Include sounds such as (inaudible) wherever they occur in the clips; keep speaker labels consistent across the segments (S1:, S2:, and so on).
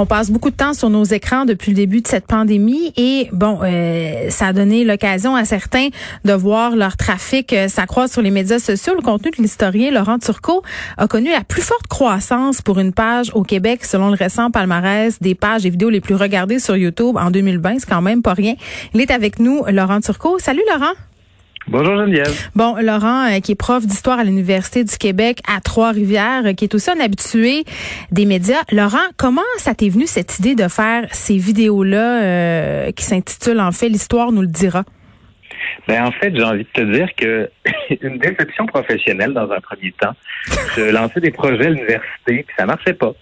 S1: On passe beaucoup de temps sur nos écrans depuis le début de cette pandémie et bon, euh, ça a donné l'occasion à certains de voir leur trafic euh, s'accroître sur les médias sociaux. Le contenu de l'historien Laurent Turcot a connu la plus forte croissance pour une page au Québec selon le récent palmarès des pages et vidéos les plus regardées sur YouTube en 2020. C'est quand même pas rien. Il est avec nous, Laurent Turcot. Salut Laurent.
S2: Bonjour Geneviève.
S1: Bon, Laurent, euh, qui est prof d'histoire à l'Université du Québec à Trois-Rivières, euh, qui est aussi un habitué des médias. Laurent, comment ça t'est venu cette idée de faire ces vidéos-là euh, qui s'intitulent en fait L'histoire nous le dira?
S2: Ben en fait, j'ai envie de te dire que (laughs) une déception professionnelle dans un premier temps. Je lançais des projets à l'université, puis ça marchait pas.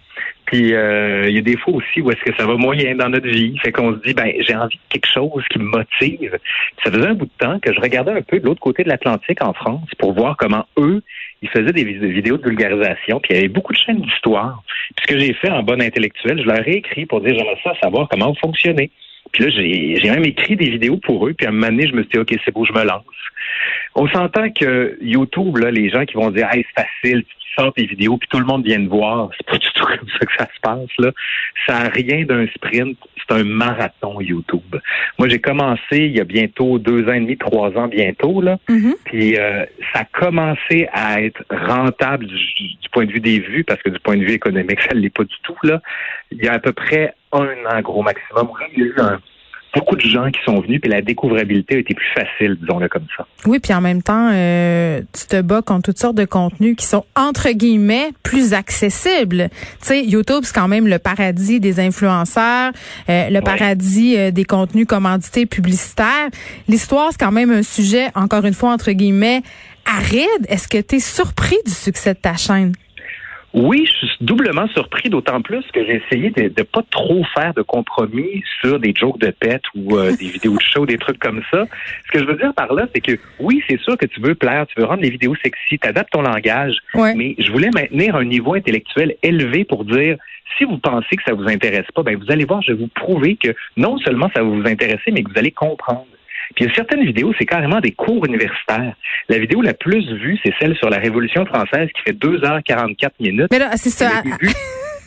S2: Puis euh, il y a des fois aussi où est-ce que ça va moyen dans notre vie. Fait qu'on se dit, ben j'ai envie de quelque chose qui me motive. ça faisait un bout de temps que je regardais un peu de l'autre côté de l'Atlantique en France pour voir comment eux, ils faisaient des vidéos de vulgarisation. Puis il y avait beaucoup de chaînes d'histoire. Puis ce que j'ai fait en bon intellectuel, je leur ai écrit pour dire, j'aimerais ça savoir comment vous fonctionnez. Puis là, j'ai même écrit des vidéos pour eux. Puis à un moment donné, je me suis dit, OK, c'est beau, je me lance. On s'entend que YouTube, là, les gens qui vont dire, hey, c'est facile, sors tes vidéos, puis tout le monde vient de voir. C'est pas du tout (laughs) comme ça que ça se passe. Là. Ça n'a rien d'un sprint, c'est un marathon YouTube. Moi, j'ai commencé il y a bientôt deux ans et demi, trois ans bientôt. Là.
S1: Mm-hmm.
S2: Puis euh, ça a commencé à être rentable du, point de vue des vues, parce que du point de vue économique, ça ne l'est pas du tout. Là. Il y a à peu près un an, gros maximum. Il y a eu un beaucoup de gens qui sont venus, puis la découvrabilité a été plus facile, disons-le comme ça.
S1: Oui, puis en même temps, euh, tu te bats contre toutes sortes de contenus qui sont, entre guillemets, plus accessibles. Tu sais, YouTube, c'est quand même le paradis des influenceurs, euh, le paradis euh, des contenus commandités publicitaires. L'histoire, c'est quand même un sujet, encore une fois, entre guillemets, aride. Est-ce que tu es surpris du succès de ta chaîne?
S2: Oui, je suis doublement surpris, d'autant plus que j'ai essayé de ne pas trop faire de compromis sur des jokes de pète ou euh, (laughs) des vidéos de show, des trucs comme ça. Ce que je veux dire par là, c'est que oui, c'est sûr que tu veux plaire, tu veux rendre les vidéos sexy, tu adaptes ton langage, mais je voulais maintenir un niveau intellectuel élevé pour dire si vous pensez que ça vous intéresse pas, ben vous allez voir, je vais vous prouver que non seulement ça va vous intéresser, mais que vous allez comprendre. Puis il y a certaines vidéos, c'est carrément des cours universitaires. La vidéo la plus vue, c'est celle sur la Révolution française qui fait 2h44 minutes.
S1: Mais là, c'est ça.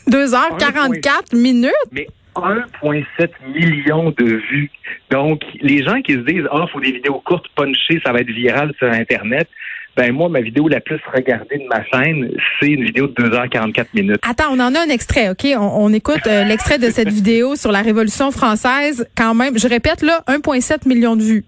S1: 2h44 (laughs) minutes?
S2: Mais 1,7 million de vues. Donc, les gens qui se disent, ah, oh, faut des vidéos courtes, punchées, ça va être viral sur Internet. Ben moi, ma vidéo la plus regardée de ma chaîne, c'est une vidéo de 2h44 minutes.
S1: Attends, on en a un extrait, OK? On, écoute euh, l'extrait de cette (laughs) vidéo sur la Révolution française. Quand même, je répète là, 1,7 million de vues.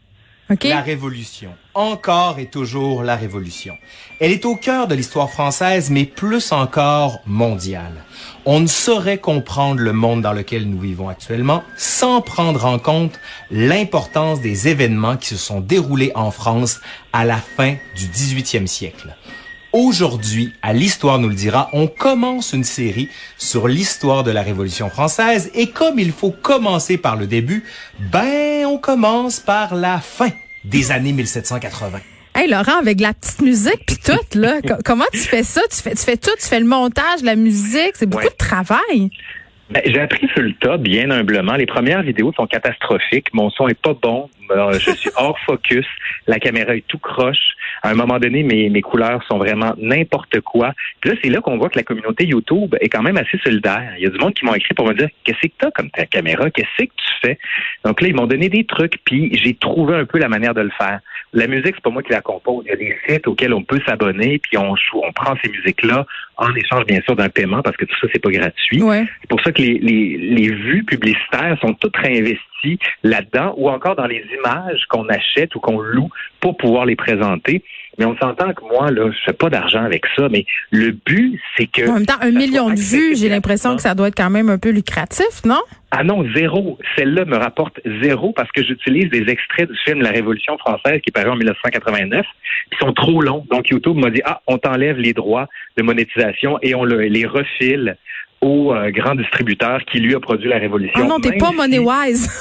S3: La Révolution. Encore et toujours la Révolution. Elle est au cœur de l'histoire française, mais plus encore mondiale. On ne saurait comprendre le monde dans lequel nous vivons actuellement sans prendre en compte l'importance des événements qui se sont déroulés en France à la fin du 18e siècle. Aujourd'hui, à l'Histoire nous le dira, on commence une série sur l'histoire de la Révolution française et comme il faut commencer par le début, ben on commence par la fin des années 1780.
S1: Hey Laurent, avec la petite musique puis tout là, (laughs) comment tu fais ça? Tu fais, tu fais tout, tu fais le montage, la musique, c'est beaucoup de travail.
S2: Ben, j'ai appris sur le tas, bien humblement. Les premières vidéos sont catastrophiques. Mon son est pas bon. Euh, je suis (laughs) hors focus. La caméra est tout croche. À un moment donné, mes, mes couleurs sont vraiment n'importe quoi. Puis là, c'est là qu'on voit que la communauté YouTube est quand même assez solidaire. Il y a du monde qui m'ont écrit pour me dire qu'est-ce que t'as comme ta caméra, qu'est-ce que tu fais? Donc là, ils m'ont donné des trucs, puis j'ai trouvé un peu la manière de le faire. La musique, c'est pas moi qui la compose. Il y a des sites auxquels on peut s'abonner, puis on, on prend ces musiques-là en échange, bien sûr, d'un paiement, parce que tout ça, c'est pas gratuit.
S1: Ouais.
S2: C'est pour ça que les, les, les vues publicitaires sont toutes réinvesties là-dedans ou encore dans les images qu'on achète ou qu'on loue pour pouvoir les présenter. Mais on s'entend que moi, là, je fais pas d'argent avec ça, mais le but, c'est que...
S1: En même temps, un million de vues, j'ai l'impression que ça doit être quand même un peu lucratif, non?
S2: Ah non, zéro. Celle-là me rapporte zéro parce que j'utilise des extraits du film La Révolution française qui est paru en 1989. Ils sont trop longs. Donc YouTube m'a dit, ah, on t'enlève les droits de monétisation et on les refile au euh, grand distributeur qui lui a produit La Révolution.
S1: Ah non, t'es pas money wise. (laughs)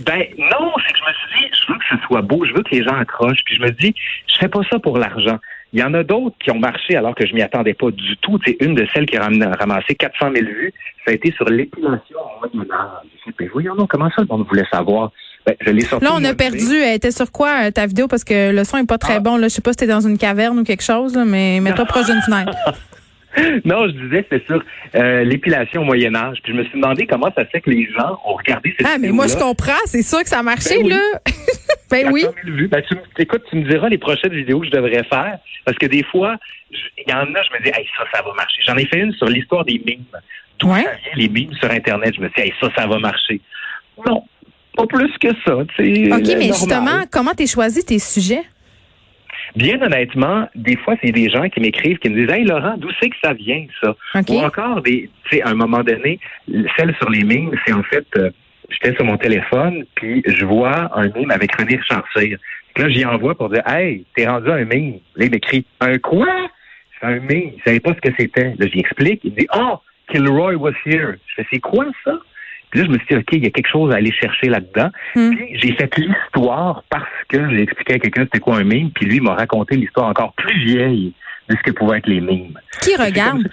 S2: Ben non, c'est que je me suis dit, je veux que ce soit beau, je veux que les gens accrochent. Puis je me dis, je fais pas ça pour l'argent. Il y en a d'autres qui ont marché alors que je m'y attendais pas du tout. C'est une de celles qui a ramassé 400 000 vues. Ça a été sur l'épilation en moyen âge. Ben voyons donc, comment ça le monde voulait savoir? Ben, je l'ai sorti.
S1: Là, on a perdu. Elle était sur quoi, euh, ta vidéo? Parce que le son est pas très ah. bon. Là. Je sais pas si t'es dans une caverne ou quelque chose, mais mets-toi (laughs) proche d'une fenêtre. (laughs)
S2: non, je disais, c'est sur euh, l'épilation au Moyen Âge. Puis je me suis demandé comment ça fait que les gens ont regardé cette
S1: Ah, mais moi, je comprends. C'est sûr que ça a marché,
S2: ben
S1: là. (laughs) ben oui.
S2: Ben, tu, écoute, tu me diras les prochaines vidéos que je devrais faire. Parce que des fois, il y en a, je me dis, hey, ça, ça va marcher. J'en ai fait une sur l'histoire des mimes. D'où ouais. les mimes sur Internet? Je me dit, hey, ça, ça va marcher. Non, pas plus que ça. OK,
S1: mais justement, comment t'es choisi tes sujets?
S2: Bien honnêtement, des fois, c'est des gens qui m'écrivent, qui me disent Hey Laurent, d'où c'est que ça vient, ça? Ou encore des, tu sais, à un moment donné, celle sur les mimes, c'est en fait, euh, j'étais sur mon téléphone, puis je vois un mime avec René Charcir. Là, j'y envoie pour dire Hey, t'es rendu un mime. Là, il m'écrit Un quoi? C'est un mime. Il savait pas ce que c'était. Là, j'y explique. Il me dit Oh, Kilroy was here. Je fais C'est quoi ça? Puis là, je me suis dit, OK, il y a quelque chose à aller chercher là-dedans. Hmm. Puis j'ai fait l'histoire parce que j'ai expliqué à quelqu'un c'était quoi un mime, puis lui m'a raconté l'histoire encore plus vieille de ce que pouvaient être les mimes.
S1: Qui regarde?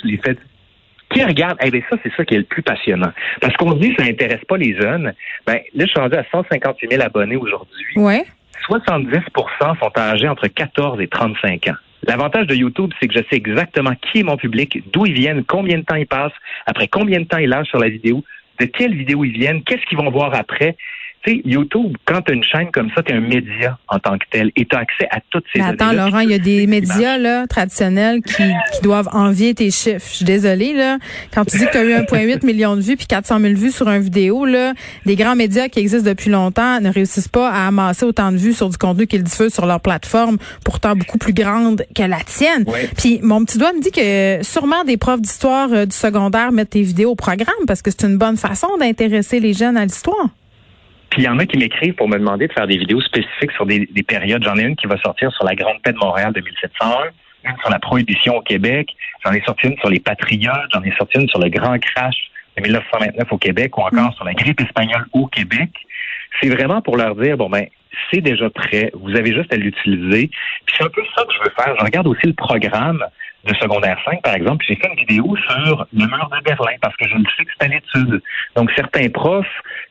S2: Qui regarde? Eh bien, ça, c'est ça qui est le plus passionnant. Parce qu'on dit que ça n'intéresse pas les jeunes. Ben, là, je suis rendu à 158 000 abonnés aujourd'hui.
S1: Ouais.
S2: 70% sont âgés entre 14 et 35 ans. L'avantage de YouTube, c'est que je sais exactement qui est mon public, d'où ils viennent, combien de temps ils passent, après combien de temps ils lâchent sur la vidéo de quelle vidéo ils viennent, qu'est-ce qu'ils vont voir après. Tu sais, YouTube, quand tu as une chaîne comme ça, tu es un média en tant que tel et tu as accès à toutes ces
S1: Mais attends, Laurent, il y a des médias là, traditionnels qui, qui, doivent envier tes chiffres. Je suis désolée, là. Quand tu dis que tu as eu 1,8 million de vues puis 400 000 vues sur une vidéo, là, des grands médias qui existent depuis longtemps ne réussissent pas à amasser autant de vues sur du contenu qu'ils diffusent sur leur plateforme, pourtant beaucoup plus grande que la tienne. Puis mon petit doigt me dit que sûrement des profs d'histoire euh, du secondaire mettent tes vidéos au programme parce que c'est une bonne façon d'intéresser les jeunes à l'histoire.
S2: Puis il y en a qui m'écrivent pour me demander de faire des vidéos spécifiques sur des, périodes. J'en ai une qui va sortir sur la Grande Paix de Montréal de 1701, une sur la Prohibition au Québec, j'en ai sorti une sur les Patriotes, j'en ai sorti une sur le Grand Crash de 1929 au Québec ou encore sur la grippe espagnole au Québec. C'est vraiment pour leur dire, bon ben, c'est déjà prêt, vous avez juste à l'utiliser. Puis c'est un peu ça que je veux faire. Je regarde aussi le programme de secondaire 5, par exemple, j'ai fait une vidéo sur le mur de Berlin parce que je le sais que c'est à l'étude. Donc, certains profs,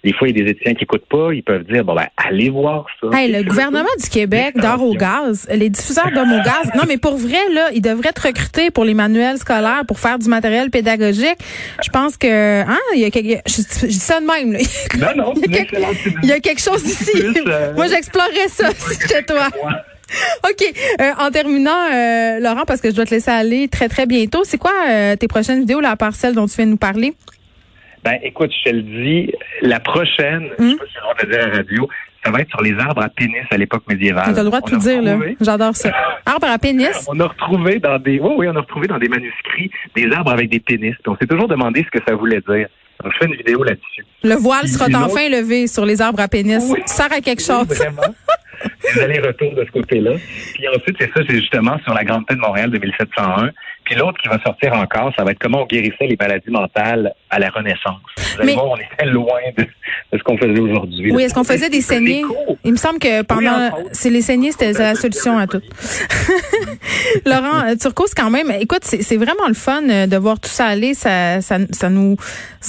S2: des fois, il y a des étudiants qui n'écoutent pas, ils peuvent dire, bon, ben, allez voir ça.
S1: Hey, le gouvernement du Québec dort au gaz. Les diffuseurs dorment au gaz. Non, mais pour vrai, là, ils devraient être recrutés pour les manuels scolaires, pour faire du matériel pédagogique. Je pense que, hein, il y a quelque, je, je dis ça de même, là.
S2: Non, non,
S1: il y a, quelque, il y a quelque chose ici. Euh, Moi, j'explorerais ça, chez toi. OK. Euh, en terminant, euh, Laurent, parce que je dois te laisser aller très, très bientôt, c'est quoi euh, tes prochaines vidéos, la parcelle dont tu viens de nous parler?
S2: Ben, écoute, je te le dis, la prochaine, je sais hum? pas si on va dire à la radio, ça va être sur les arbres à pénis à l'époque médiévale.
S1: Tu as le droit de tout dire, là. J'adore ça. Arbres à pénis?
S2: on a retrouvé dans des, oui, oui, on a retrouvé dans des manuscrits des arbres avec des pénis. on s'est toujours demandé ce que ça voulait dire. Donc, je fais une vidéo là-dessus.
S1: Le voile sera enfin levé sur les arbres à pénis. Ça sert à quelque chose.
S2: vraiment. (laughs) les allers-retours de ce côté-là. Puis ensuite, c'est ça, c'est justement sur la Grande Paix de Montréal de 1701. Puis l'autre qui va sortir encore, ça va être comment on guérissait les maladies mentales à la Renaissance. Vous allez voir, on était loin de, ce qu'on faisait aujourd'hui.
S1: Oui, est-ce qu'on faisait des saignées? Il me semble que pendant... c'est les saignées, c'était la solution à tout. (laughs) Laurent euh, Turcot, c'est quand même... Écoute, c'est vraiment le fun euh, de voir tout ça aller. Ça, ça, ça nous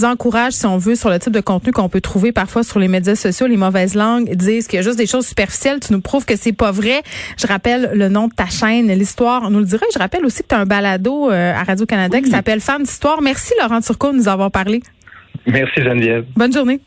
S1: encourage, si on veut, sur le type de contenu qu'on peut trouver parfois sur les médias sociaux. Les mauvaises langues disent qu'il y a juste des choses superficielles. Tu nous prouves que c'est pas vrai. Je rappelle le nom de ta chaîne, l'histoire. On nous le dirait. Je rappelle aussi que tu as un balado euh, à Radio-Canada qui s'appelle Femmes d'histoire. Merci, Laurent Turcot, de nous avoir parlé.
S2: Merci, Geneviève.
S1: Bonne journée.